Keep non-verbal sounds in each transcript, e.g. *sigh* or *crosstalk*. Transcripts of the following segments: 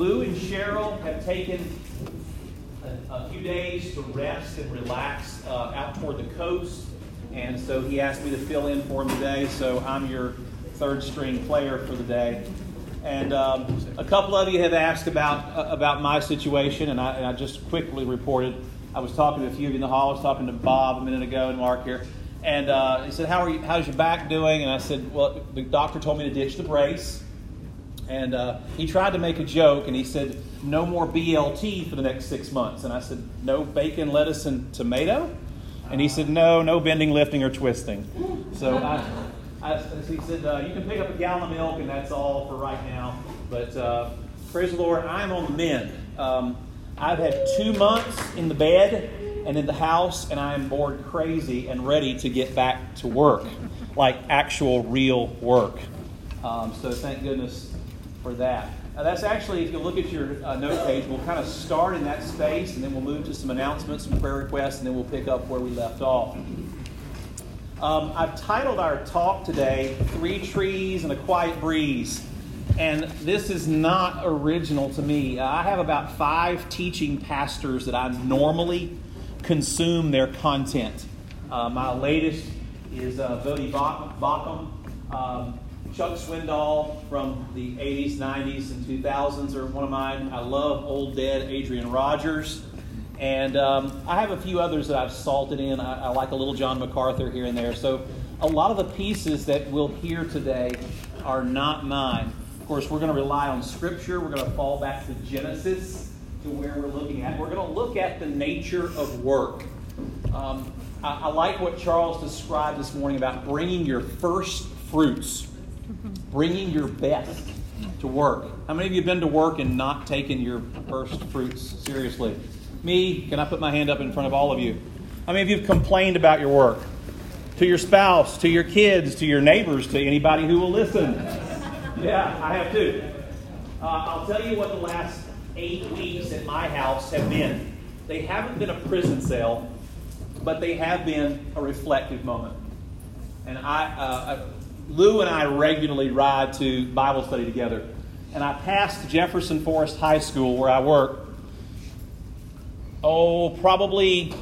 Lou and Cheryl have taken a, a few days to rest and relax uh, out toward the coast. And so he asked me to fill in for him today. So I'm your third string player for the day. And um, a couple of you have asked about uh, about my situation, and I, and I, just quickly reported. I was talking to a few of you in the hall. I was talking to Bob a minute ago and Mark here, and uh, he said, "How are you? How's your back doing?" And I said, "Well, the doctor told me to ditch the brace." And uh, he tried to make a joke, and he said, "No more BLT for the next six months." And I said, "No bacon, lettuce, and tomato." And he said, "No, no bending, lifting, or twisting." So I. I, he said, uh, You can pick up a gallon of milk, and that's all for right now. But uh, praise the Lord, I'm on the mend. Um, I've had two months in the bed and in the house, and I am bored crazy and ready to get back to work, like actual real work. Um, so thank goodness for that. Now that's actually, if you look at your uh, note page, we'll kind of start in that space, and then we'll move to some announcements, some prayer requests, and then we'll pick up where we left off. Um, I've titled our talk today, Three Trees and a Quiet Breeze. And this is not original to me. I have about five teaching pastors that I normally consume their content. Uh, my latest is uh, Baucham. Um, Chuck Swindoll from the 80s, 90s, and 2000s are one of mine. I love old dead Adrian Rogers. And um, I have a few others that I've salted in. I, I, like a little John MacArthur here and there. So a lot of the pieces that we'll hear today are not mine. Of course, we're going to rely on Scripture. We're going to fall back to Genesis to where we're looking at. We're going to look at the nature of work. Um, I, I like what Charles described this morning about bringing your first fruits, bringing your best to work. How many of you have been to work and not taken your first fruits seriously? Me, can I put my hand up in front of all of you? How many of you have complained about your work? To your spouse, to your kids, to your neighbors, to anybody who will listen? Yeah, I have too. Uh, I'll tell you what the last eight weeks at my house have been. They haven't been a prison cell, but they have been a reflective moment. And I, uh, Lou and I regularly ride to Bible study together. And I passed Jefferson Forest High School where I work oh, probably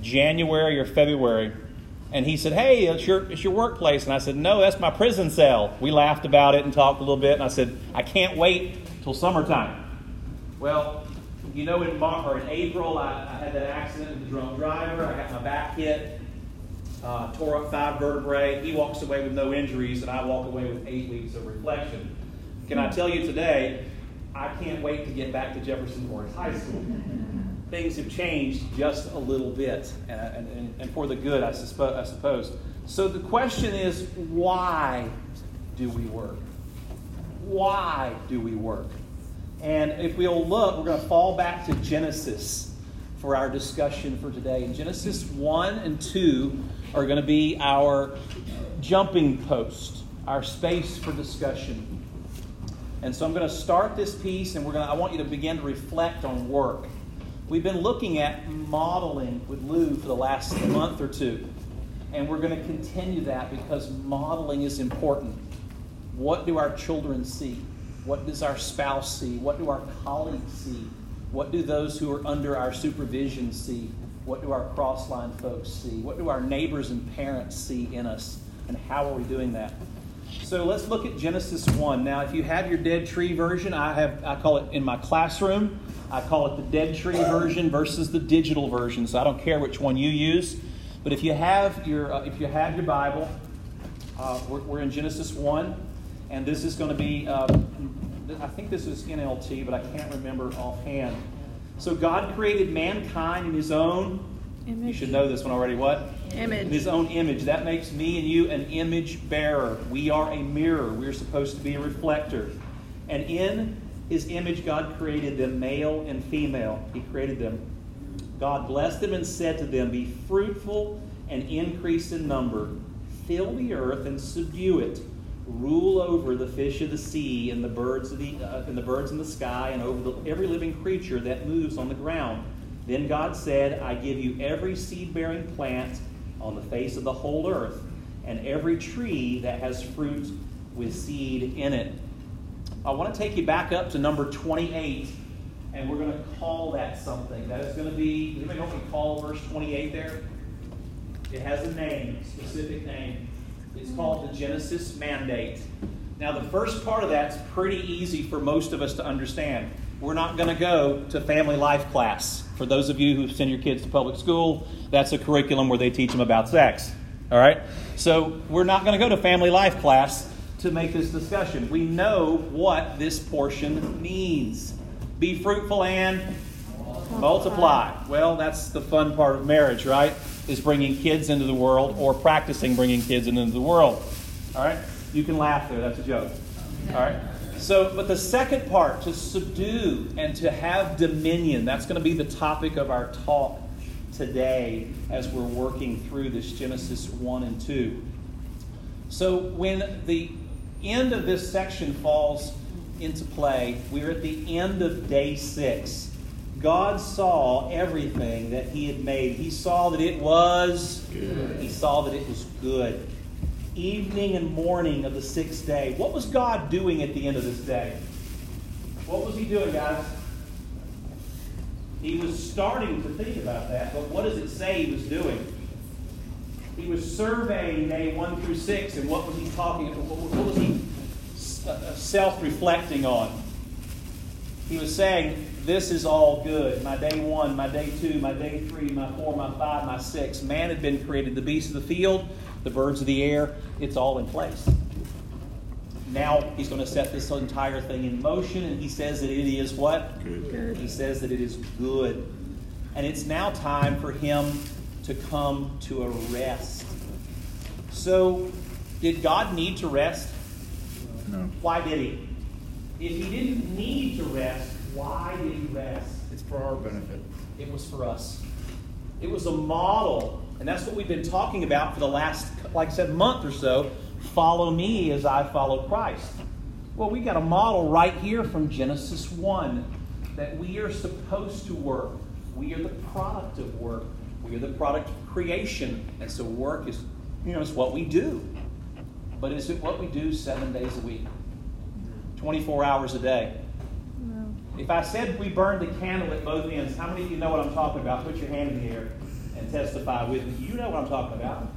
January or February. And he said, Hey, it's your, it's your workplace. And I said, No, that's my prison cell. We laughed about it and talked a little bit. And I said, I can't wait till summertime. Well, you know, in, March, or in April, I, I had that accident with the drunk driver. I got my back hit, uh, tore up five vertebrae. He walks away with no injuries, and I walk away with eight weeks of reflection. Can I tell you today, I can't wait to get back to Jefferson Forest High School. *laughs* Things have changed just a little bit, and, and, and for the good, I, suspo- I suppose. So the question is why do we work? Why do we work? And if we'll look, we're going to fall back to Genesis for our discussion for today. And Genesis 1 and 2 are going to be our jumping post, our space for discussion. And so I'm going to start this piece, and we're going to, I want you to begin to reflect on work. We've been looking at modeling with Lou for the last month or two, and we're going to continue that because modeling is important. What do our children see? What does our spouse see? What do our colleagues see? What do those who are under our supervision see? What do our crossline folks see? What do our neighbors and parents see in us? And how are we doing that? So let's look at Genesis 1. Now, if you have your dead tree version, I have I call it in my classroom, I call it the dead tree version versus the digital version. So I don't care which one you use. But if you have your uh, if you have your Bible, uh, we're, we're, in Genesis 1, and this is going to be uh, I think this is NLT, but I can't remember offhand. So God created mankind in his own Image. You should know this one already. What? Image. His own image. That makes me and you an image bearer. We are a mirror. We're supposed to be a reflector. And in his image, God created them male and female. He created them. God blessed them and said to them, Be fruitful and increase in number, fill the earth and subdue it. Rule over the fish of the sea and the birds of the uh, and the birds in the sky and over the, every living creature that moves on the ground. Then God said, I give you every seed bearing plant on the face of the whole earth, and every tree that has fruit with seed in it. I want to take you back up to number 28, and we're going to call that something. That is going to be, anybody know what we call verse 28 there? It has a name, a specific name. It's called the Genesis Mandate. Now, the first part of that's pretty easy for most of us to understand. We're not going to go to family life class. For those of you who send your kids to public school, that's a curriculum where they teach them about sex. All right? So, we're not going to go to family life class to make this discussion. We know what this portion means. Be fruitful and multiply. Well, that's the fun part of marriage, right? Is bringing kids into the world or practicing bringing kids into the world. All right? You can laugh there. That's a joke. All right? So, but the second part, to subdue and to have dominion, that's going to be the topic of our talk today as we're working through this Genesis 1 and 2. So, when the end of this section falls into play, we're at the end of day six. God saw everything that He had made. He saw that it was good. He saw that it was good evening and morning of the sixth day. What was God doing at the end of this day? What was He doing, guys? He was starting to think about that, but what does it say He was doing? He was surveying day one through six, and what was He talking about? What was He uh, self reflecting on? He was saying, This is all good. My day one, my day two, my day three, my four, my five, my six. Man had been created, the beasts of the field, the birds of the air, it's all in place. Now he's going to set this entire thing in motion, and he says that it is what? Good. He says that it is good. And it's now time for him to come to a rest. So, did God need to rest? No. Why did he? If he didn't need to rest, why did he rest? It's for our benefit. It was for us. It was a model and that's what we've been talking about for the last, like I said, month or so. Follow me as I follow Christ. Well, we got a model right here from Genesis 1 that we are supposed to work. We are the product of work. We are the product of creation. And so work is, you know, it's what we do. But is it what we do seven days a week? 24 hours a day? If I said we burned the candle at both ends, how many of you know what I'm talking about? Put your hand in the air and testify with me. You know what I'm talking about.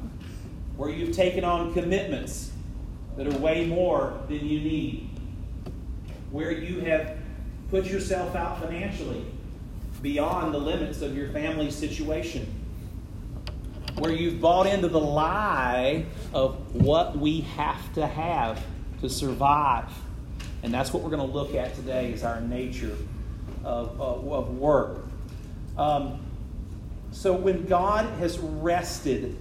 Where you've taken on commitments that are way more than you need. Where you have put yourself out financially beyond the limits of your family situation. Where you've bought into the lie of what we have to have to survive. And that's what we're going to look at today is our nature of, of, of work. Um, so when God has rested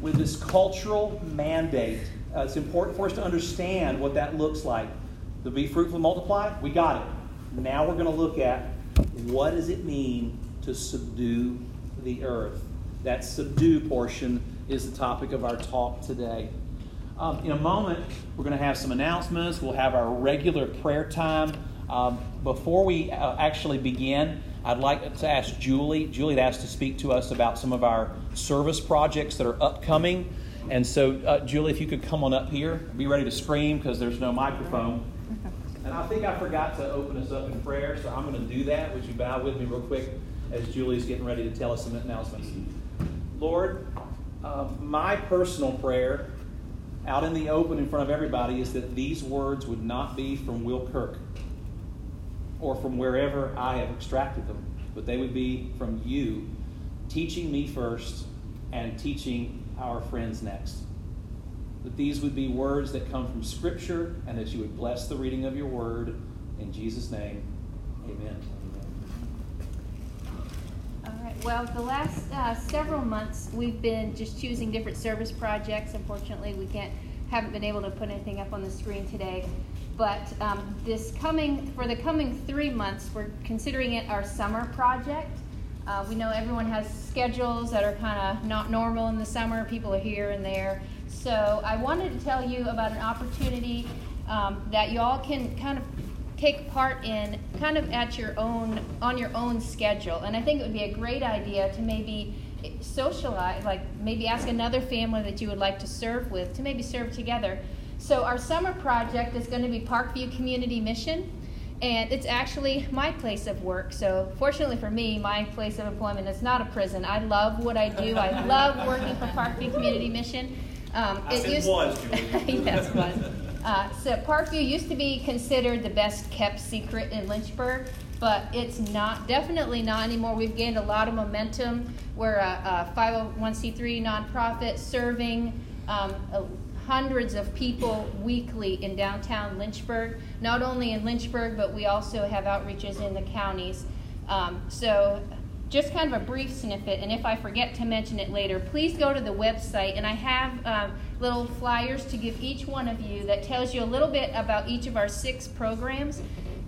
with this cultural mandate, uh, it's important for us to understand what that looks like. To be fruitful and multiply, we got it. Now we're going to look at what does it mean to subdue the earth. That subdue portion is the topic of our talk today. Um, in a moment, we're going to have some announcements. We'll have our regular prayer time. Um, before we uh, actually begin, I'd like to ask Julie. Julie asked to speak to us about some of our service projects that are upcoming. And so, uh, Julie, if you could come on up here, be ready to scream because there's no microphone. And I think I forgot to open us up in prayer, so I'm going to do that. Would you bow with me real quick as Julie's getting ready to tell us some announcements? Lord, uh, my personal prayer out in the open in front of everybody is that these words would not be from Will Kirk or from wherever I have extracted them, but they would be from you teaching me first and teaching our friends next. That these would be words that come from Scripture and that you would bless the reading of your word. In Jesus' name, amen. Well, the last uh, several months, we've been just choosing different service projects. Unfortunately, we can't haven't been able to put anything up on the screen today. But um, this coming for the coming three months, we're considering it our summer project. Uh, we know everyone has schedules that are kind of not normal in the summer. People are here and there. So I wanted to tell you about an opportunity um, that you all can kind of take part in, kind of at your own on your own schedule. And I think it would be a great idea to maybe socialize, like maybe ask another family that you would like to serve with to maybe serve together So our summer project is going to be Parkview Community Mission, and it's actually my place of work. So fortunately for me, my place of employment is not a prison. I love what I do. I *laughs* love working for Parkview Community Mission. Um, I it used, was, *laughs* yes, was. Uh, so Parkview used to be considered the best kept secret in Lynchburg, but it's not, definitely not anymore. We've gained a lot of momentum. We're a, a 501c3 nonprofit serving um, hundreds of people weekly in downtown Lynchburg, not only in Lynchburg, but we also have outreaches in the counties. Um, so just kind of a brief snippet, and if I forget to mention it later, please go to the website, and I have um, little flyers to give each one of you that tells you a little bit about each of our six programs.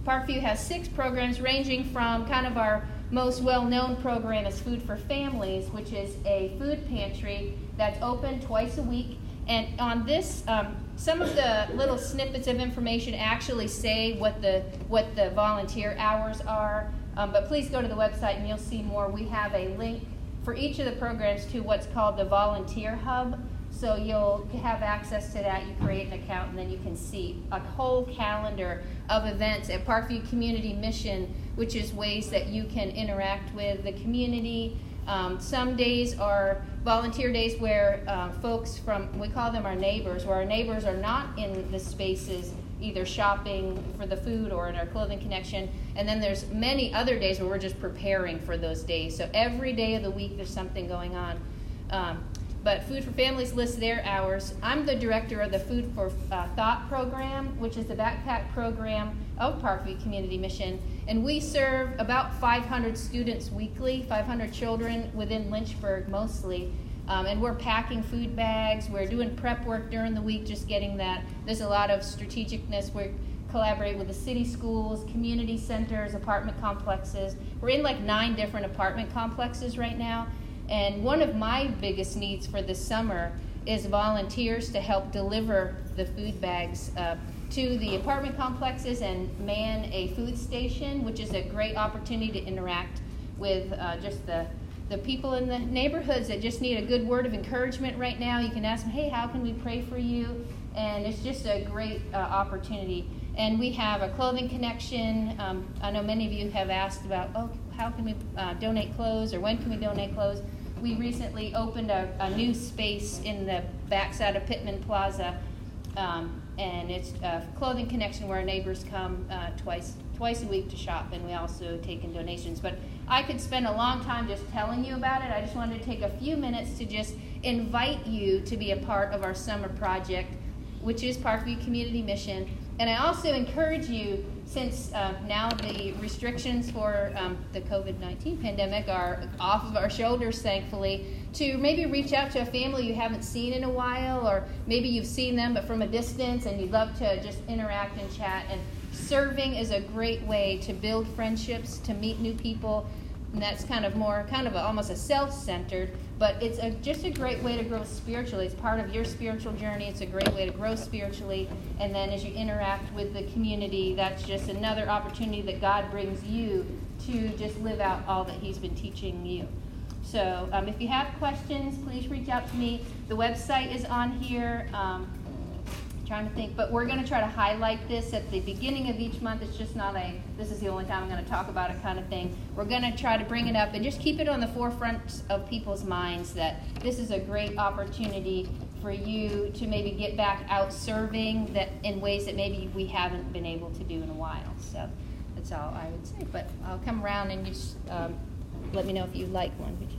Parkview has six programs ranging from kind of our most well-known program is Food for Families, which is a food pantry that's open twice a week. And on this, um, some of the little snippets of information actually say what the what the volunteer hours are. Um, but please go to the website and you'll see more. We have a link for each of the programs to what's called the Volunteer Hub. So you'll have access to that. You create an account, and then you can see a whole calendar of events at Parkview Community Mission, which is ways that you can interact with the community. Um, some days are volunteer days where uh, folks from, we call them our neighbors, where our neighbors are not in the spaces either shopping for the food or in our clothing connection. And then there's many other days where we're just preparing for those days. So every day of the week there's something going on. Um, but Food for Families lists their hours. I'm the director of the Food for uh, Thought program, which is the backpack program of Parkview Community Mission. And we serve about 500 students weekly, 500 children within Lynchburg mostly. Um, and we're packing food bags. We're doing prep work during the week, just getting that. There's a lot of strategicness. We collaborate with the city schools, community centers, apartment complexes. We're in like nine different apartment complexes right now. And one of my biggest needs for this summer is volunteers to help deliver the food bags uh, to the apartment complexes and man a food station, which is a great opportunity to interact with uh, just the, the people in the neighborhoods that just need a good word of encouragement right now. You can ask them, hey, how can we pray for you? And it's just a great uh, opportunity. And we have a clothing connection. Um, I know many of you have asked about, oh, how can we uh, donate clothes or when can we donate clothes? we recently opened a, a new space in the backside of Pittman Plaza, um, and it's a clothing connection where our neighbors come uh, twice twice a week to shop, and we also take in donations. But I could spend a long time just telling you about it. I just wanted to take a few minutes to just invite you to be a part of our summer project, which is Parkview Community Mission. And I also encourage you since uh, now the restrictions for um, the COVID 19 pandemic are off of our shoulders, thankfully, to maybe reach out to a family you haven't seen in a while, or maybe you've seen them but from a distance and you'd love to just interact and chat. And serving is a great way to build friendships, to meet new people, and that's kind of more, kind of a, almost a self centered but it's a, just a great way to grow spiritually. It's part of your spiritual journey. It's a great way to grow spiritually. And then as you interact with the community, that's just another opportunity that God brings you to just live out all that He's been teaching you. So um, if you have questions, please reach out to me. The website is on here. Um, trying to think, but we're going to try to highlight this at the beginning of each month. It's just not a, this is the only time I'm going to talk about it kind of thing. We're going to try to bring it up and just keep it on the forefront of people's minds that this is a great opportunity for you to maybe get back out serving that in ways that maybe we haven't been able to do in a while. So that's all I would say. But I'll come around and just um, let me know if you like one. Thank you,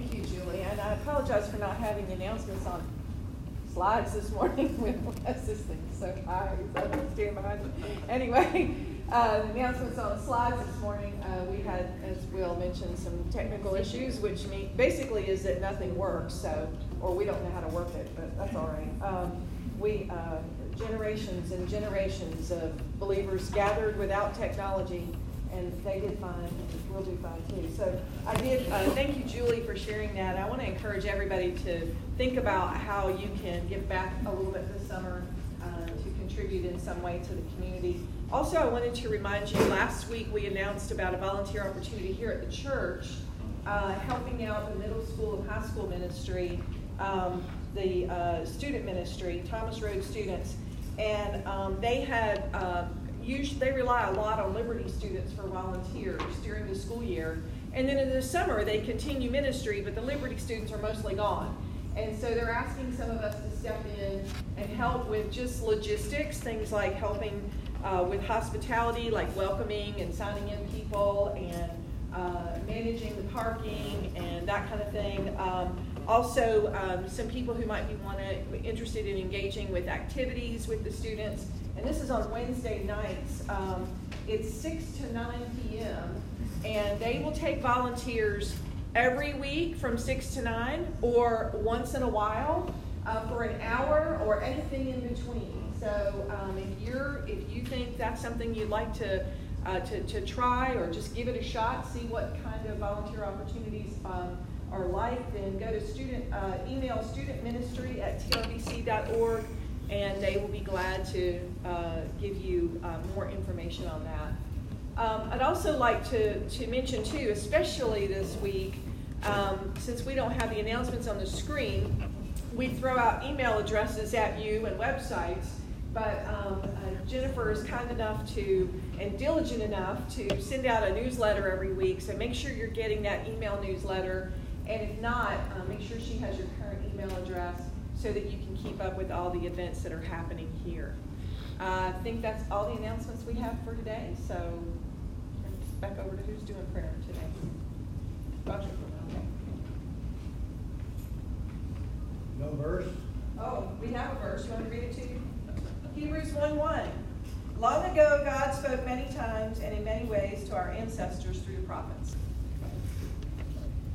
Julie. And I apologize for not having announcements on slides this morning *laughs* with assistants so high. I stand behind them. Anyway, uh, announcements on the slides this morning. Uh, we had, as Will mentioned, some technical issues, which mean, basically is that nothing works. So, or we don't know how to work it, but that's all right. Um, we uh, generations and generations of believers gathered without technology and they did fine, and we'll do fine too. So I did, uh, thank you, Julie, for sharing that. I want to encourage everybody to think about how you can give back a little bit this summer uh, to contribute in some way to the community. Also, I wanted to remind you, last week we announced about a volunteer opportunity here at the church, uh, helping out the middle school and high school ministry um, the uh, student ministry, Thomas Road students, and um, they had uh, usually they rely a lot on Liberty students for volunteers during the school year, and then in the summer they continue ministry, but the Liberty students are mostly gone. And so they're asking some of us to step in and help with just logistics, things like helping uh, with hospitality, like welcoming and signing in people and uh, managing the parking and that kind of thing. Um, also, um, some people who might be wanna, interested in engaging with activities with the students. And this is on Wednesday nights. Um, it's 6 to 9 p.m. And they will take volunteers every week from 6 to 9 or once in a while uh, for an hour or anything in between. So um, if you're if you think that's something you'd like to, uh, to, to try or just give it a shot, see what kind of volunteer opportunities um, are like, then go to student uh, email studentministry at trbc.org and they will be glad to uh, give you uh, more information on that. Um, I'd also like to, to mention too, especially this week, um, since we don't have the announcements on the screen, we throw out email addresses at you and websites, but um, uh, Jennifer is kind enough to and diligent enough to send out a newsletter every week. So make sure you're getting that email newsletter, and if not, uh, make sure she has your current email address so that you can keep up with all the events that are happening here. Uh, I think that's all the announcements we have for today. So back over to who's doing prayer today. Roger. No verse? Oh, we have a verse. You want to read it to you? Hebrews 1 1. Long ago, God spoke many times and in many ways to our ancestors through the prophets.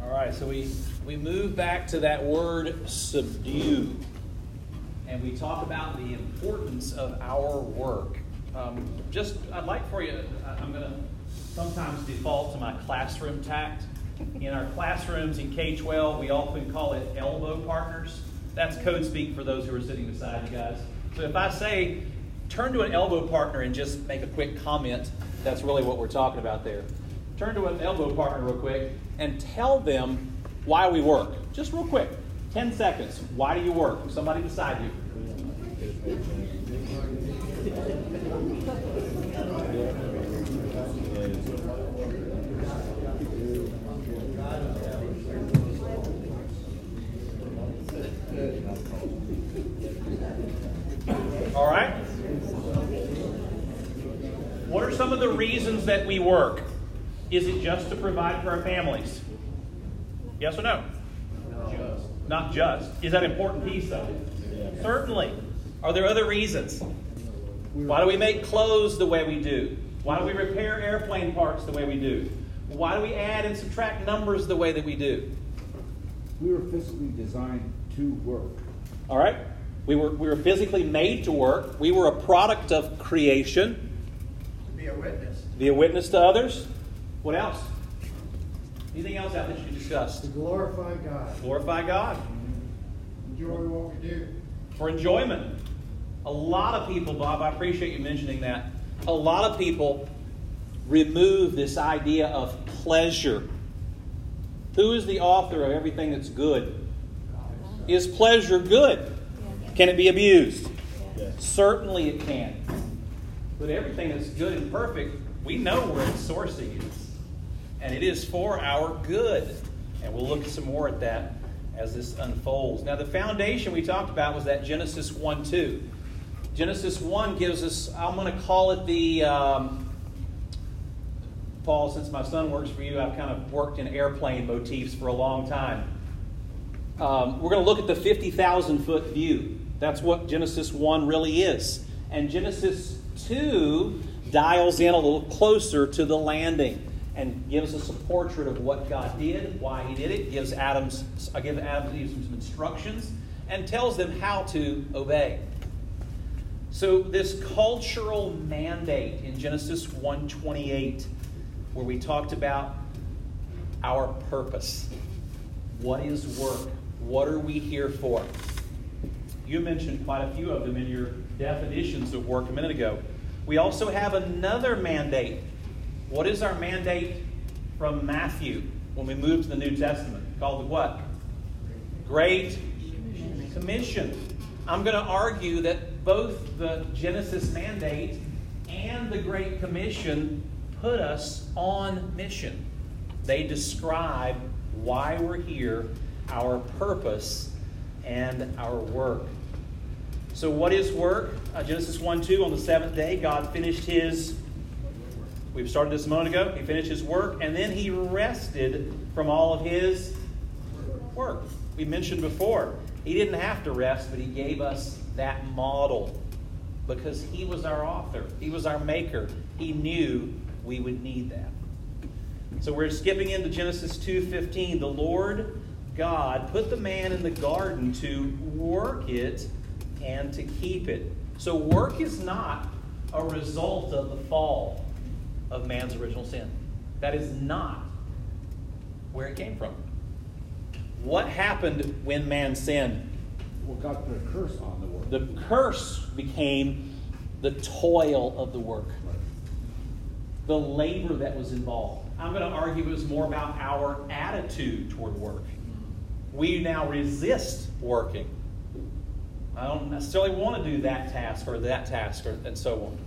All right, so we, we move back to that word subdue. And we talk about the importance of our work. Um, just, I'd like for you, I'm going to sometimes default to my classroom tact. In our classrooms in K 12, we often call it elbow partners. That's code speak for those who are sitting beside you guys. So if I say, turn to an elbow partner and just make a quick comment, that's really what we're talking about there. Turn to an elbow partner real quick and tell them why we work. Just real quick, 10 seconds. Why do you work? Somebody beside you. All right? What are some of the reasons that we work? Is it just to provide for our families? Yes or no? Just. Not just. Is that an important piece though? Certainly. Are there other reasons? Why do we make clothes the way we do? Why do we repair airplane parts the way we do? Why do we add and subtract numbers the way that we do? We were physically designed to work. All right? We were, we were physically made to work. We were a product of creation. To be a witness. To Be a witness to others. What else? Anything else out that you discussed? To glorify God. Glorify God. Enjoy what we do. For enjoyment. A lot of people, Bob, I appreciate you mentioning that. A lot of people remove this idea of pleasure. Who is the author of everything that's good? Is pleasure good? Can it be abused? Certainly it can. But everything that's good and perfect, we know where its sourcing is. And it is for our good. And we'll look some more at that as this unfolds. Now, the foundation we talked about was that Genesis 1 2. Genesis 1 gives us, I'm going to call it the, um, Paul, since my son works for you, I've kind of worked in airplane motifs for a long time. Um, we're going to look at the 50,000 foot view. That's what Genesis 1 really is. And Genesis 2 dials in a little closer to the landing and gives us a portrait of what God did, why He did it, gives Adam's, I uh, give Adam and Eve some instructions, and tells them how to obey. So this cultural mandate in Genesis 1:28, where we talked about our purpose. What is work? What are we here for? You mentioned quite a few of them in your definitions of work a minute ago. We also have another mandate. What is our mandate from Matthew when we move to the New Testament? Called the what? Great Commission. I'm going to argue that both the Genesis mandate and the Great Commission put us on mission. They describe why we're here, our purpose, and our work. So, what is work? Uh, Genesis 1 2, on the seventh day, God finished his. We've started this a moment ago. He finished his work, and then he rested from all of his work. We mentioned before, he didn't have to rest, but he gave us that model because he was our author, he was our maker. He knew we would need that. So we're skipping into Genesis 2:15. The Lord God put the man in the garden to work it and to keep it. So work is not a result of the fall of man's original sin. That is not where it came from. What happened when man sinned? Well, God put a curse on the work. The curse became the toil of the work, the labor that was involved. I'm going to argue it was more about our attitude toward work. We now resist working. I don't necessarily want to do that task or that task or, and so on.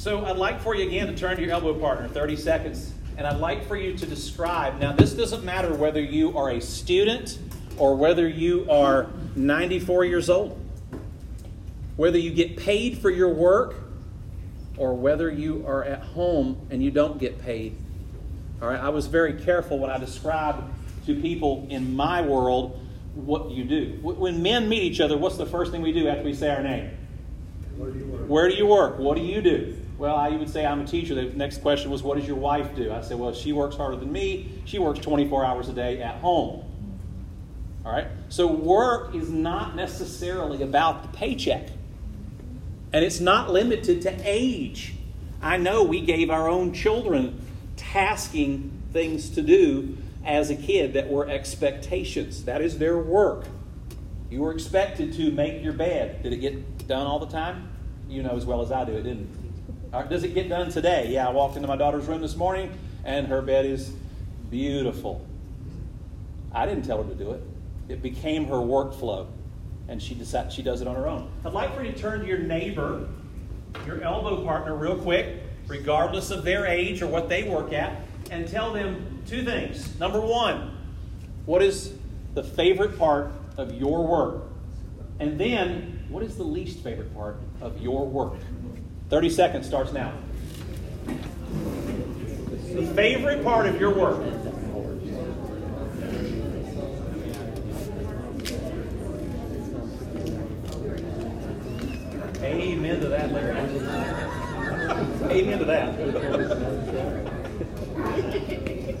So I'd like for you again to turn to your elbow partner, 30 seconds, and I'd like for you to describe. Now, this doesn't matter whether you are a student or whether you are 94 years old, whether you get paid for your work or whether you are at home and you don't get paid. All right, I was very careful when I described to people in my world what you do. When men meet each other, what's the first thing we do after we say our name? Where do you work? Where do you work? What do you do? Well, I would say I'm a teacher. The next question was, What does your wife do? I said, Well, she works harder than me. She works 24 hours a day at home. All right? So, work is not necessarily about the paycheck, and it's not limited to age. I know we gave our own children tasking things to do as a kid that were expectations. That is their work. You were expected to make your bed. Did it get done all the time? You know as well as I do, it didn't. Does it get done today? Yeah, I walked into my daughter's room this morning and her bed is beautiful. I didn't tell her to do it. It became her workflow, and she decided she does it on her own. I'd like for you to turn to your neighbor, your elbow partner, real quick, regardless of their age or what they work at, and tell them two things. Number one, what is the favorite part of your work? And then, what is the least favorite part of your work? 30 seconds starts now. The favorite part of your work. Amen to that, Larry. Amen to that. *laughs*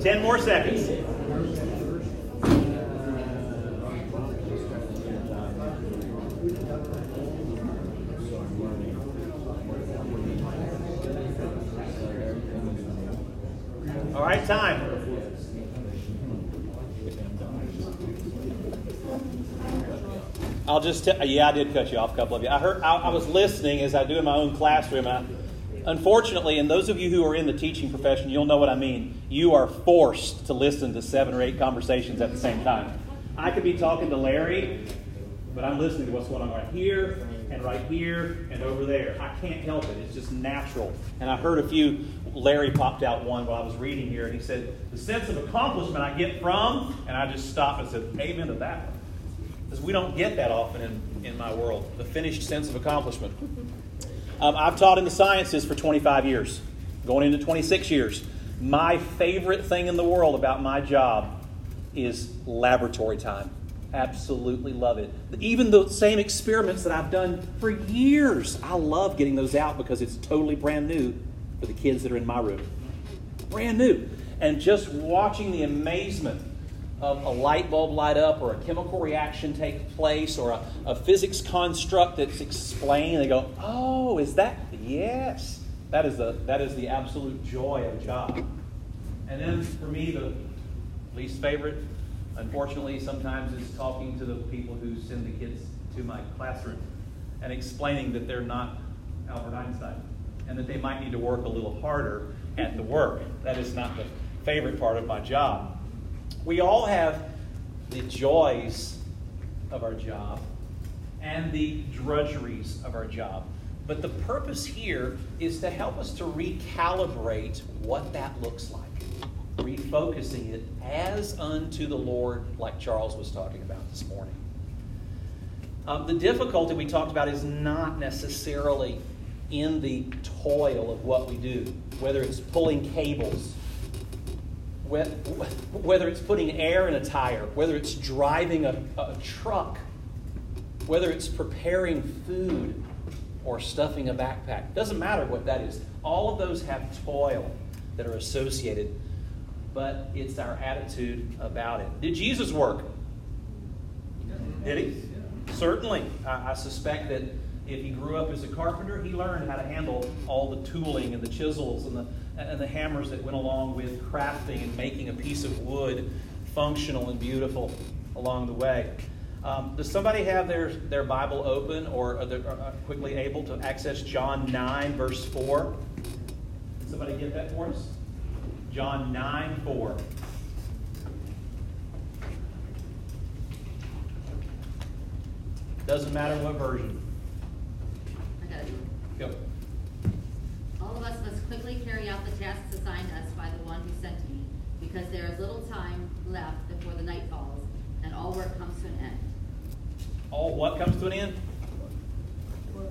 Ten more seconds. All right, time. I'll just. Yeah, I did cut you off a couple of you. I heard. I, I was listening as I do in my own classroom. I, unfortunately, and those of you who are in the teaching profession, you'll know what I mean. You are forced to listen to seven or eight conversations at the same time. I could be talking to Larry, but I'm listening to what's going on right here and right here and over there. I can't help it. It's just natural. And I heard a few. Larry popped out one while I was reading here, and he said, "The sense of accomplishment I get from," and I just stopped and said, "Amen to that one." Because we don't get that often in, in my world, the finished sense of accomplishment. Um, I've taught in the sciences for 25 years, going into 26 years. My favorite thing in the world about my job is laboratory time. Absolutely love it. Even the same experiments that I've done for years, I love getting those out because it's totally brand new for the kids that are in my room. Brand new. And just watching the amazement of a light bulb light up or a chemical reaction take place or a, a physics construct that's explained. They go, oh, is that? Yes. That is the, that is the absolute joy of job. And then for me, the least favorite, unfortunately, sometimes is talking to the people who send the kids to my classroom and explaining that they're not Albert Einstein and that they might need to work a little harder at the work. That is not the favorite part of my job. We all have the joys of our job and the drudgeries of our job. But the purpose here is to help us to recalibrate what that looks like, refocusing it as unto the Lord, like Charles was talking about this morning. Um, the difficulty we talked about is not necessarily in the toil of what we do, whether it's pulling cables, whether it's putting air in a tire, whether it's driving a, a truck, whether it's preparing food or stuffing a backpack. Doesn't matter what that is. All of those have toil that are associated, but it's our attitude about it. Did Jesus work? Did he? Certainly. I, I suspect that if he grew up as a carpenter, he learned how to handle all the tooling and the chisels and the, and the hammers that went along with crafting and making a piece of wood functional and beautiful along the way. Um, does somebody have their, their Bible open or are they are quickly able to access John 9, verse 4? Can somebody get that for us? John 9, 4. Doesn't matter what version. I got it. Go. Us must quickly carry out the tasks assigned us by the one who sent me, because there is little time left before the night falls, and all work comes to an end. All what comes to an end?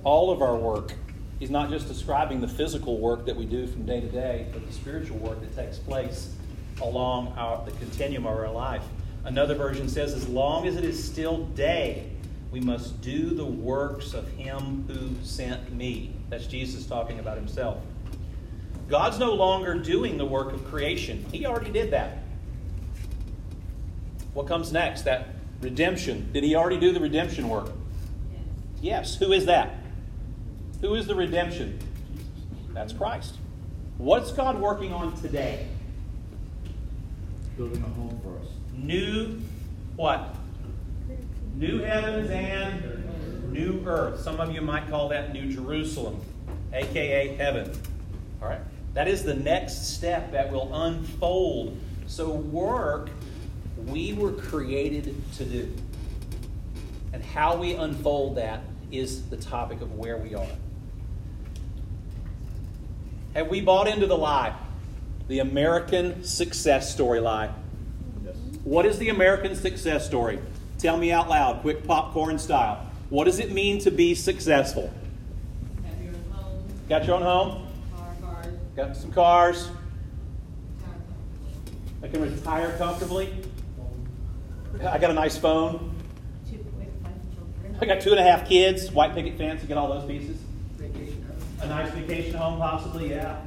All of our work. He's not just describing the physical work that we do from day to day, but the spiritual work that takes place along our, the continuum of our life. Another version says, as long as it is still day, we must do the works of him who sent me. That's Jesus talking about himself. God's no longer doing the work of creation, He already did that. What comes next? That redemption. Did He already do the redemption work? Yes. Who is that? Who is the redemption? That's Christ. What's God working on today? Building a home for us. New what? New heavens and new earth. Some of you might call that New Jerusalem, aka heaven. All right? That is the next step that will unfold. So, work we were created to do. And how we unfold that is the topic of where we are. Have we bought into the lie? The American success story lie. Yes. What is the American success story? Tell me out loud, quick popcorn style. What does it mean to be successful? Have your own home, Got your own home? Got some cars? I can retire comfortably? I got a nice phone? I got two and a half kids, white picket fence, you get all those pieces? A nice vacation home, possibly, yeah.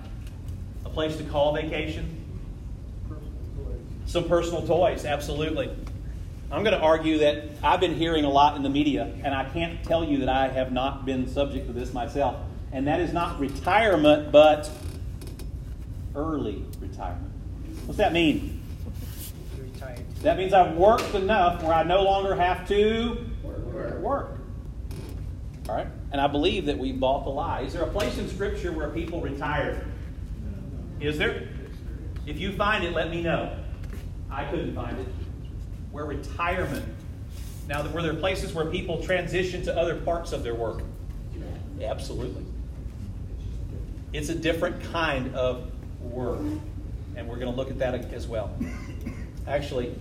A place to call vacation. Some personal toys, absolutely. I'm going to argue that I've been hearing a lot in the media, and I can't tell you that I have not been subject to this myself. And that is not retirement, but early retirement. What's that mean? Retired. That means I've worked enough where I no longer have to work. All right? And I believe that we bought the lie. Is there a place in Scripture where people retire? Is there? If you find it, let me know. I couldn't find it. Where retirement. Now, were there places where people transition to other parts of their work? Absolutely. It's a different kind of work. And we're going to look at that as well. Actually,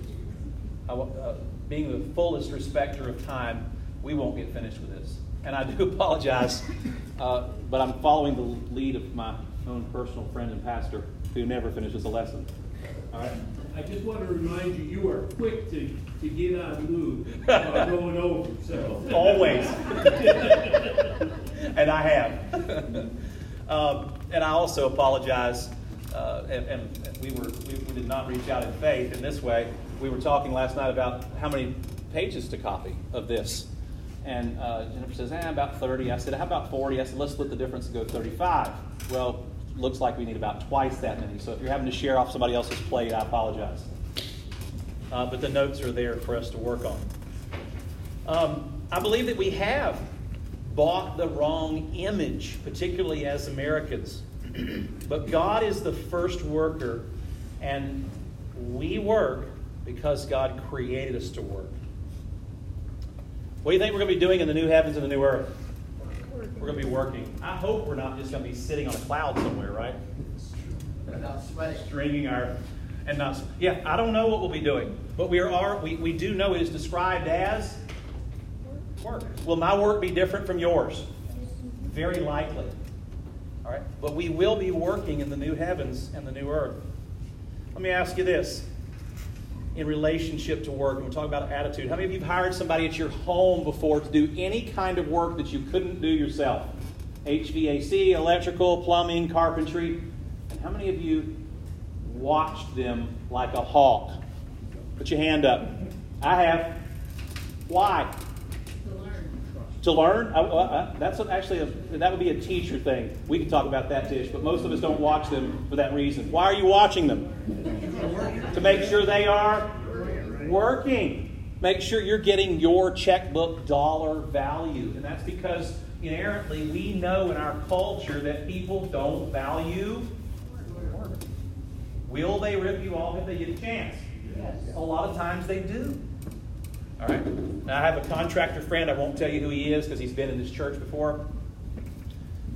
I, uh, being the fullest respecter of time, we won't get finished with this. And I *laughs* do apologize, uh, but I'm following the lead of my own personal friend and pastor who never finishes a lesson. All right? I just want to remind you, you are quick to, to get out of mood *laughs* by going over, so. Always. *laughs* and I have. um, and I also apologize. Uh, and, and we were we, we did not reach out in faith in this way. We were talking last night about how many pages to copy of this, And uh, Jennifer says, eh, about 30. I said, how about 40? I said, let's split the difference and go 35. Well, looks like we need about twice that many. So if you're having to share off somebody else's plate, I apologize. Uh, but the notes are there for us to work on. Um, I believe that we have bought the wrong image, particularly as Americans. But God is the first worker, and we work because God created us to work. What do you think we're going to be doing in the new heavens and the new earth? We're going to be working. I hope we're not just going to be sitting on a cloud somewhere, right? Stringing our and not. Yeah, I don't know what we'll be doing, but we are. We, we do know it is described as work. Will my work be different from yours? Very likely. All right, but we will be working in the new heavens and the new earth. Let me ask you this in relationship to work, and we're talking about attitude. How many of you have hired somebody at your home before to do any kind of work that you couldn't do yourself? HVAC, electrical, plumbing, carpentry. And how many of you watched them like a hawk? Put your hand up. I have. Why? To learn? I, I, that's actually a, that would be a teacher thing. We can talk about that, Dish, but most of us don't watch them for that reason. Why are you watching them? to make sure they are working. Make sure you're getting your checkbook dollar value. And that's because inherently we know in our culture that people don't value. Will they rip you off if they get a chance? Yes. A lot of times they do. All right? Now, I have a contractor friend. I won't tell you who he is because he's been in this church before.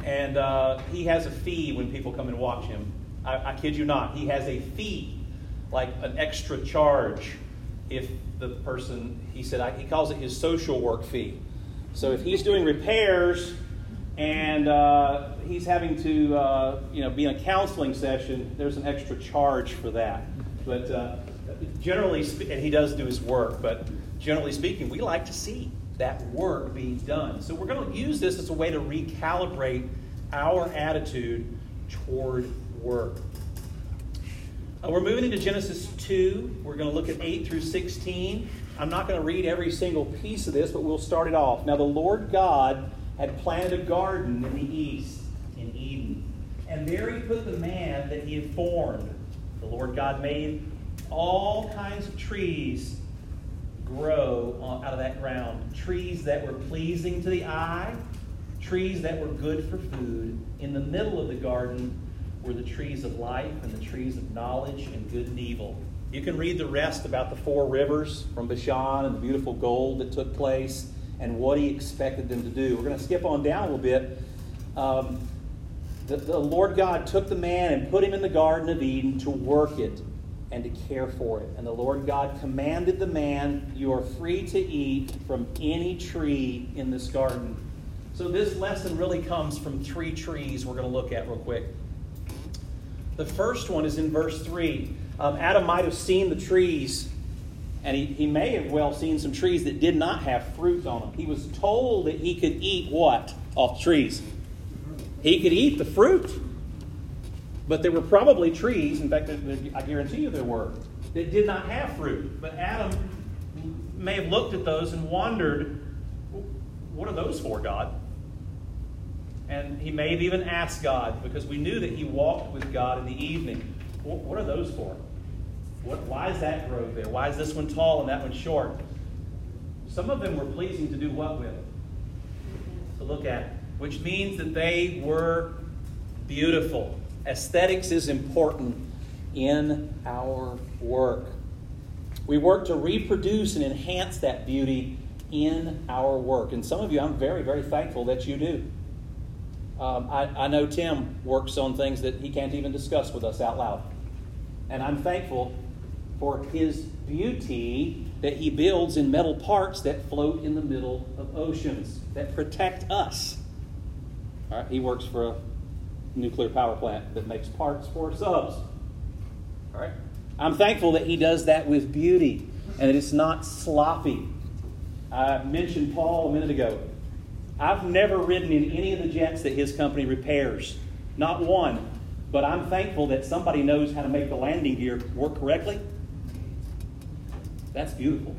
And uh, he has a fee when people come and watch him. I, I kid you not. He has a fee, like an extra charge, if the person, he said, I, he calls it his social work fee. So if he's doing repairs and uh, he's having to, uh, you know, be in a counseling session, there's an extra charge for that. But uh, generally, and he does do his work, but generally speaking, we like to see that work being done. So we're going to use this as a way to recalibrate our attitude toward work. Uh, we're moving into Genesis 2. We're going to look at 8 through 16. I'm not going to read every single piece of this, but we'll start it off. Now, the Lord God had planted a garden in the east, in Eden. And there he put the man that he had formed. The Lord God made all kinds of trees grow out of that ground. Trees that were pleasing to the eye, trees that were good for food. In the middle of the garden were the trees of life and the trees of knowledge and good and evil. You can read the rest about the four rivers from Bashan and the beautiful gold that took place and what he expected them to do. We're going to skip on down a little bit. Um, the, the Lord God took the man and put him in the Garden of Eden to work it and to care for it. And the Lord God commanded the man, You are free to eat from any tree in this garden. So, this lesson really comes from three trees we're going to look at real quick. The first one is in verse 3. Um, Adam might have seen the trees, and he, he may have well seen some trees that did not have fruit on them. He was told that he could eat what off trees? He could eat the fruit. But there were probably trees, in fact, I guarantee you there were, that did not have fruit. But Adam may have looked at those and wondered, what are those for, God? And he may have even asked God, because we knew that he walked with God in the evening. What are those for? What, why is that grove there? Why is this one tall and that one short? Some of them were pleasing to do what with? To look at, which means that they were beautiful. Aesthetics is important in our work. We work to reproduce and enhance that beauty in our work. And some of you, I'm very, very thankful that you do. Um, I, I know Tim works on things that he can't even discuss with us out loud. And I'm thankful for his beauty that he builds in metal parts that float in the middle of oceans, that protect us. All right, he works for a nuclear power plant that makes parts for subs. All right? I'm thankful that he does that with beauty and that it's not sloppy. I mentioned Paul a minute ago. I've never ridden in any of the jets that his company repairs, not one. But I'm thankful that somebody knows how to make the landing gear work correctly. That's beautiful.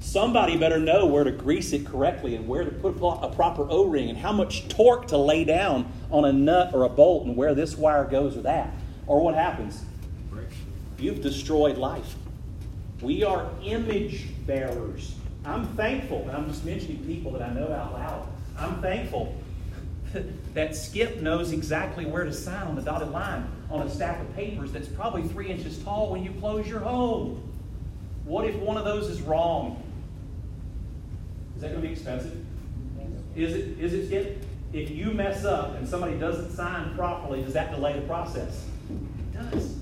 Somebody better know where to grease it correctly and where to put a proper O ring and how much torque to lay down on a nut or a bolt and where this wire goes or that. Or what happens? You've destroyed life. We are image bearers. I'm thankful, and I'm just mentioning people that I know out loud. I'm thankful *laughs* that Skip knows exactly where to sign on the dotted line on a stack of papers that's probably three inches tall when you close your home. What if one of those is wrong? Is that going to be expensive? Is it, is it Skip? If you mess up and somebody doesn't sign properly, does that delay the process? It does.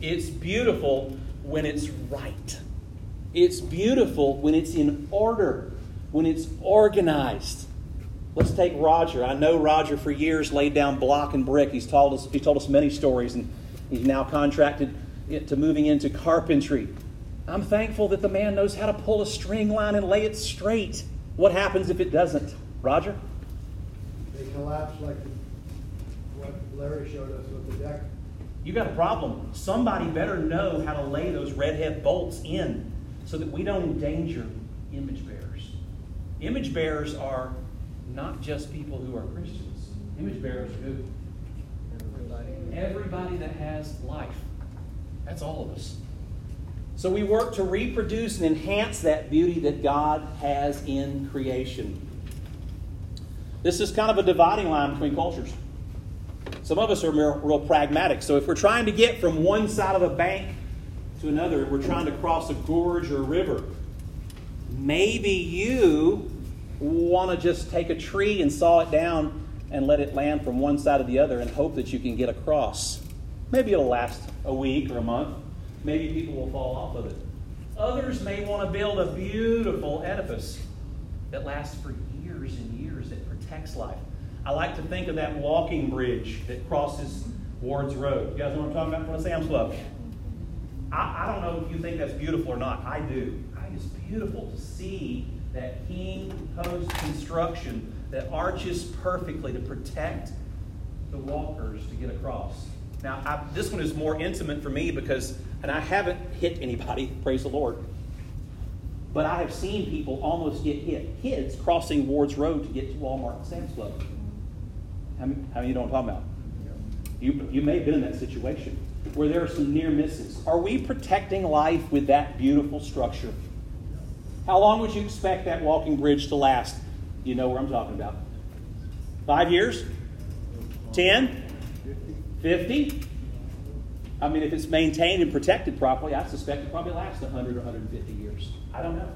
It's beautiful when it's right. It's beautiful when it's in order, when it's organized. Let's take Roger. I know Roger for years laid down block and brick. He's told us, he told us many stories, and he's now contracted to moving into carpentry. I'm thankful that the man knows how to pull a string line and lay it straight. What happens if it doesn't? Roger? They collapse like what Larry showed us with the deck. You got a problem. Somebody better know how to lay those redhead bolts in so that we don't endanger image bearers. Image bearers are not just people who are Christians. Image bearers are who? Everybody. Everybody that has life. That's all of us. So we work to reproduce and enhance that beauty that God has in creation. This is kind of a dividing line between cultures. Some of us are real, pragmatic. So if we're trying to get from one side of a bank to another, we're trying to cross a gorge or a river. Maybe you want to just take a tree and saw it down and let it land from one side to the other and hope that you can get across. Maybe it'll last a week or a month. Maybe people will fall off of it. Others may want to build a beautiful edifice that lasts for years and years, that protects life. I like to think of that walking bridge that crosses Ward's Road. You guys know what I'm talking about from the Sam's Club? I, I don't know if you think that's beautiful or not. I do. I think it's beautiful to see that King Post construction that arches perfectly to protect the walkers to get across. Now, I, this one is more intimate for me because, and I haven't hit anybody, *laughs* praise the Lord, but I have seen people almost get hit. Kids crossing Ward's Road to get to Walmart and Sam's Club. How many, how many you know what I'm talking about? You, you may have been in that situation where there are some near misses. Are we protecting life with that beautiful structure? How long would you expect that walking bridge to last? You know where I'm talking about. Five years? Ten? Fifty? I mean, if it's maintained and protected properly, I suspect it probably lasts 100 or 150 years. I don't know.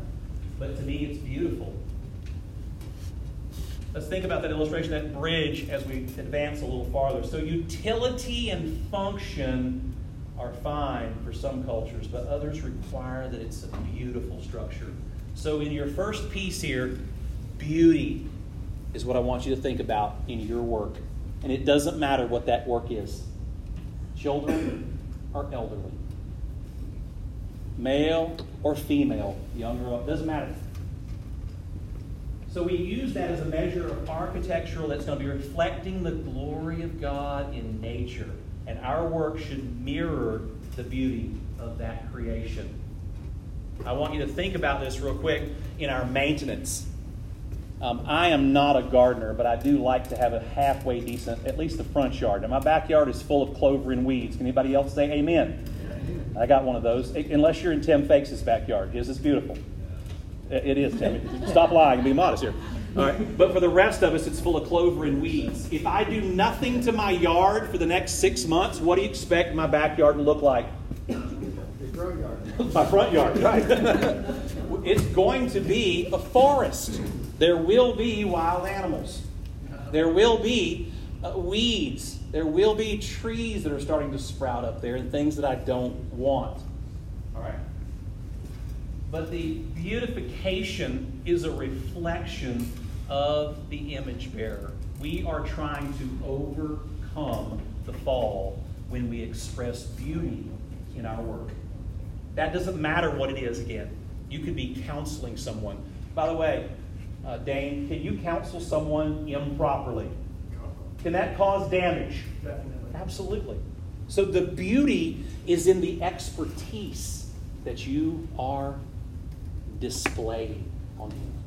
But to me, it's beautiful. Let's think about that illustration, that bridge, as we advance a little farther. So, utility and function are fine for some cultures, but others require that it's a beautiful structure. So, in your first piece here, beauty is what I want you to think about in your work. And it doesn't matter what that work is children or elderly, male or female, young or old, doesn't matter. So we use that as a measure of architectural that's going to be reflecting the glory of God in nature. And our work should mirror the beauty of that creation. I want you to think about this real quick in our maintenance. Um, I am not a gardener, but I do like to have a halfway decent, at least the front yard. And my backyard is full of clover and weeds. Can anybody else say amen? I got one of those. Unless you're in Tim Fakes' backyard. His is beautiful. It is, Timmy. Stop lying and be modest here. All right. But for the rest of us, it's full of clover and weeds. If I do nothing to my yard for the next six months, what do you expect my backyard to look like? front yard. my front yard, right. *laughs* it's going to be a forest. There will be wild animals. There will be uh, weeds. There will be trees that are starting to sprout up there and things that I don't want. All right? But the beautification is a reflection of the image bearer. We are trying to overcome the fall when we express beauty in our work. That doesn't matter what it is, again. You could be counseling someone. By the way, uh, Dane, can you counsel someone improperly? Can that cause damage? Definitely. Absolutely. So the beauty is in the expertise that you are displaying on hand.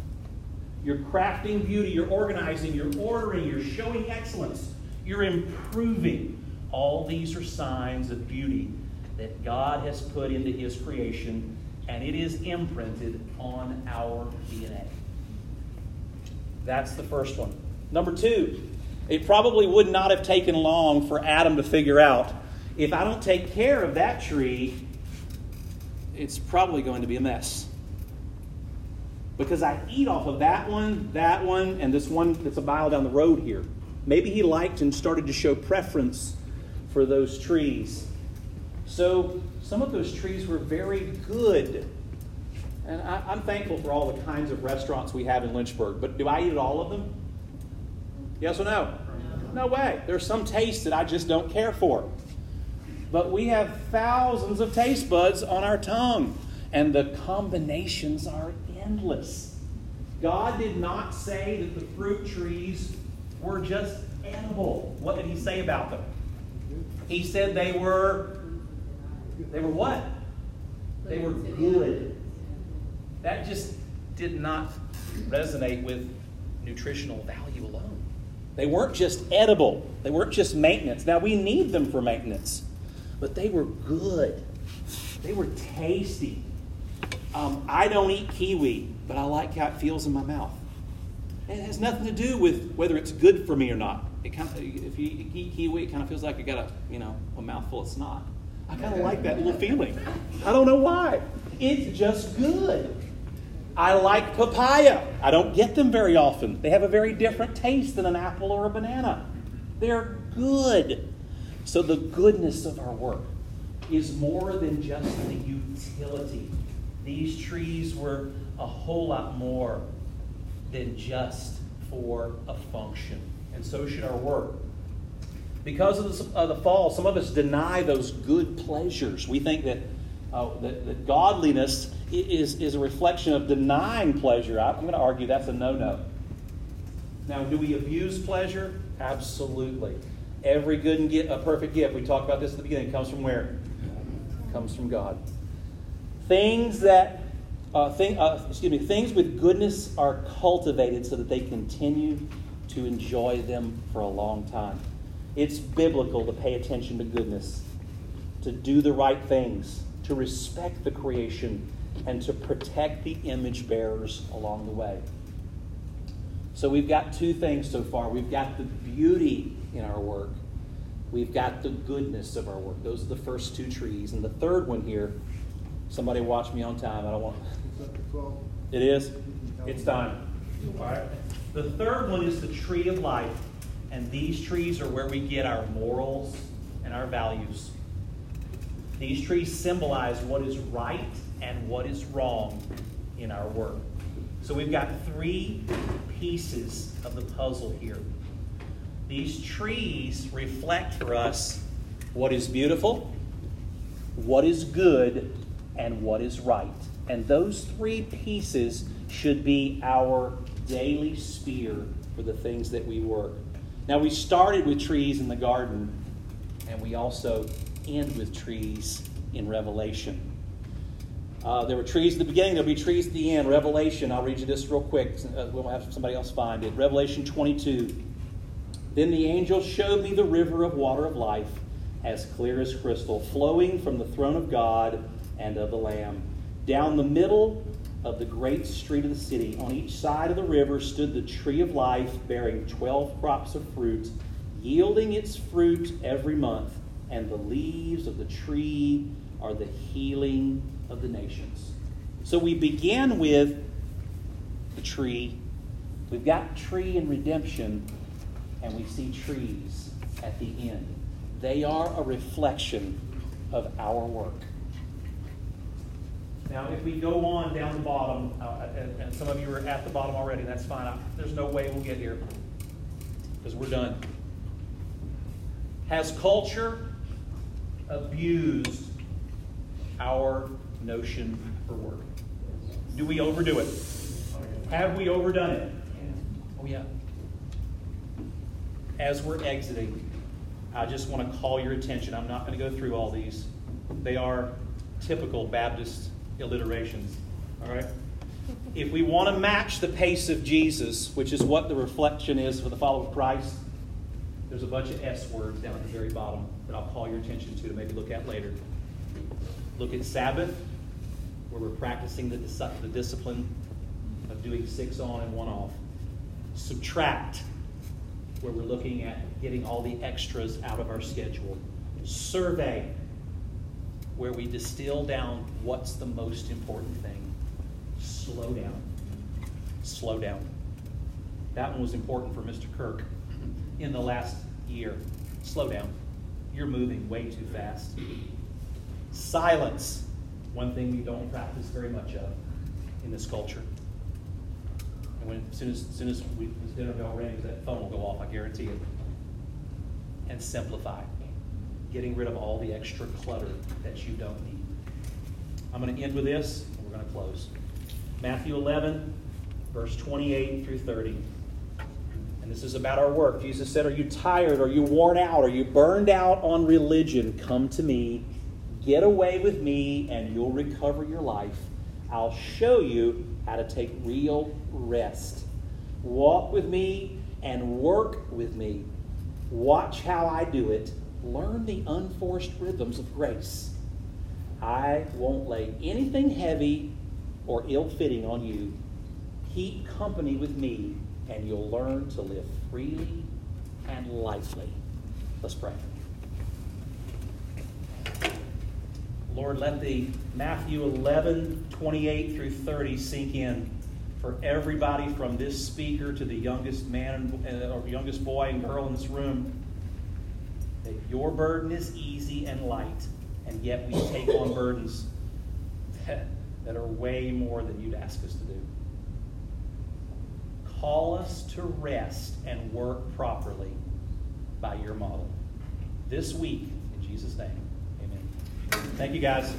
You're crafting beauty, you're organizing, you're ordering, you're showing excellence, you're improving. All these are signs of beauty that God has put into His creation, and it is imprinted on our DNA. That's the first one. Number two, it probably would not have taken long for Adam to figure out if I don't take care of that tree, it's probably going to be a mess. Because I eat off of that one, that one, and this one that's a mile down the road here. Maybe he liked and started to show preference for those trees. So some of those trees were very good. And I, am thankful for all the kinds of restaurants we have in Lynchburg. But do I eat at all of them? Yes or no? No way. There's some tastes that I just don't care for. But we have thousands of taste buds on our tongue, and the combinations are endless. God did not say that the fruit trees were just edible. What did he say about them? He said they were they were what? They were good. That just did not resonate with nutritional value alone. They weren't just edible. They weren't just maintenance. Now we need them for maintenance but they were good. They were tasty. Um, I don't eat kiwi, but I like how it feels in my mouth. It has nothing to do with whether it's good for me or not. It kind of, if you eat kiwi, it kind of feels like you got a, you know, a mouthful of snot. I kind of like that little feeling. I don't know why. It's just good. I like papaya. I don't get them very often. They have a very different taste than an apple or a banana. They're good. So the goodness of our work is more than just the utility. These trees were a whole lot more than just for a function. And so should our work. Because of the, of the fall, some of us deny those good pleasures. We think that, uh, that, that godliness is, is a reflection of denying pleasure. I'm going to argue that's a no no. Now, do we abuse pleasure? Absolutely. Every good and get, a perfect gift, we talked about this at the beginning, comes from where? Comes from God. Things that, uh, thing, uh, excuse me, things with goodness are cultivated so that they continue to enjoy them for a long time. It's biblical to pay attention to goodness, to do the right things, to respect the creation, and to protect the image bearers along the way. So we've got two things so far. We've got the beauty in our work. We've got the goodness of our work. Those are the first two trees. And the third one here, somebody watch me on time. I don't want. It is? It's time. All right. The third one is the tree of life. And these trees are where we get our morals and our values. These trees symbolize what is right and what is wrong in our work. So we've got three pieces of the puzzle here. These trees reflect for us what is beautiful, what is good, and what is right. And those three pieces should be our daily spear for the things that we work. Now, we started with trees in the garden, and we also end with trees in Revelation. Uh, there were trees at the beginning, there'll be trees at the end. Revelation, I'll read you this real quick. Uh, we'll have somebody else find it. Revelation 22. Then the angel showed me the river of water of life, as clear as crystal, flowing from the throne of God and of the Lamb. Down the middle of the great street of the city, on each side of the river, stood the tree of life, bearing twelve crops of fruit, yielding its fruit every month, and the leaves of the tree are the healing of the nations. So we begin with the tree. We've got tree and redemption and we see trees at the end. They are a reflection of our work. Now, if we go on down the bottom, uh, and, and, some of you are at the bottom already, that's fine. I, there's no way we'll get here because we're done. Has culture abused our notion for work? Do we overdo it? Have we overdone it? Oh, yeah as we're exiting, I just want to call your attention. I'm not going to go through all these. They are typical Baptist alliterations. All right? if we want to match the pace of Jesus, which is what the reflection is for the follower of Christ, there's a bunch of S words down at the very bottom that I'll call your attention to maybe look at later. Look at Sabbath, where we're practicing the, the discipline of doing six on and one off. Subtract, where we're looking at getting all the extras out of our schedule. Survey, where we distill down what's the most important thing. Slow down. Slow down. That one was important for Mr. Kirk in the last year. Slow down. You're moving way too fast. Silence, one thing we don't practice very much of in this culture. And when, as soon as, as soon as we, this dinner bell rings, that phone will go off, I guarantee it. And simplify, getting rid of all the extra clutter that you don't need. I'm going to end with this, and we're going to close. Matthew 11, verse 28 through 30. And this is about our work. Jesus said, Are you tired? Are you worn out? Are you burned out on religion? Come to me. Get away with me, and you'll recover your life. I'll show you how to take real rest. Walk with me and work with me. Watch how I do it. Learn the unforced rhythms of grace. I won't lay anything heavy or ill fitting on you. Keep company with me, and you'll learn to live freely and lightly. Let's pray. Lord, let the Matthew 11, 28 through 30 sink in for everybody from this speaker to the youngest man uh, or youngest boy and girl in this room. That your burden is easy and light, and yet we take on burdens that, that are way more than you'd ask us to do. Call us to rest and work properly by your model. This week, in Jesus' name, amen. Thank you, guys.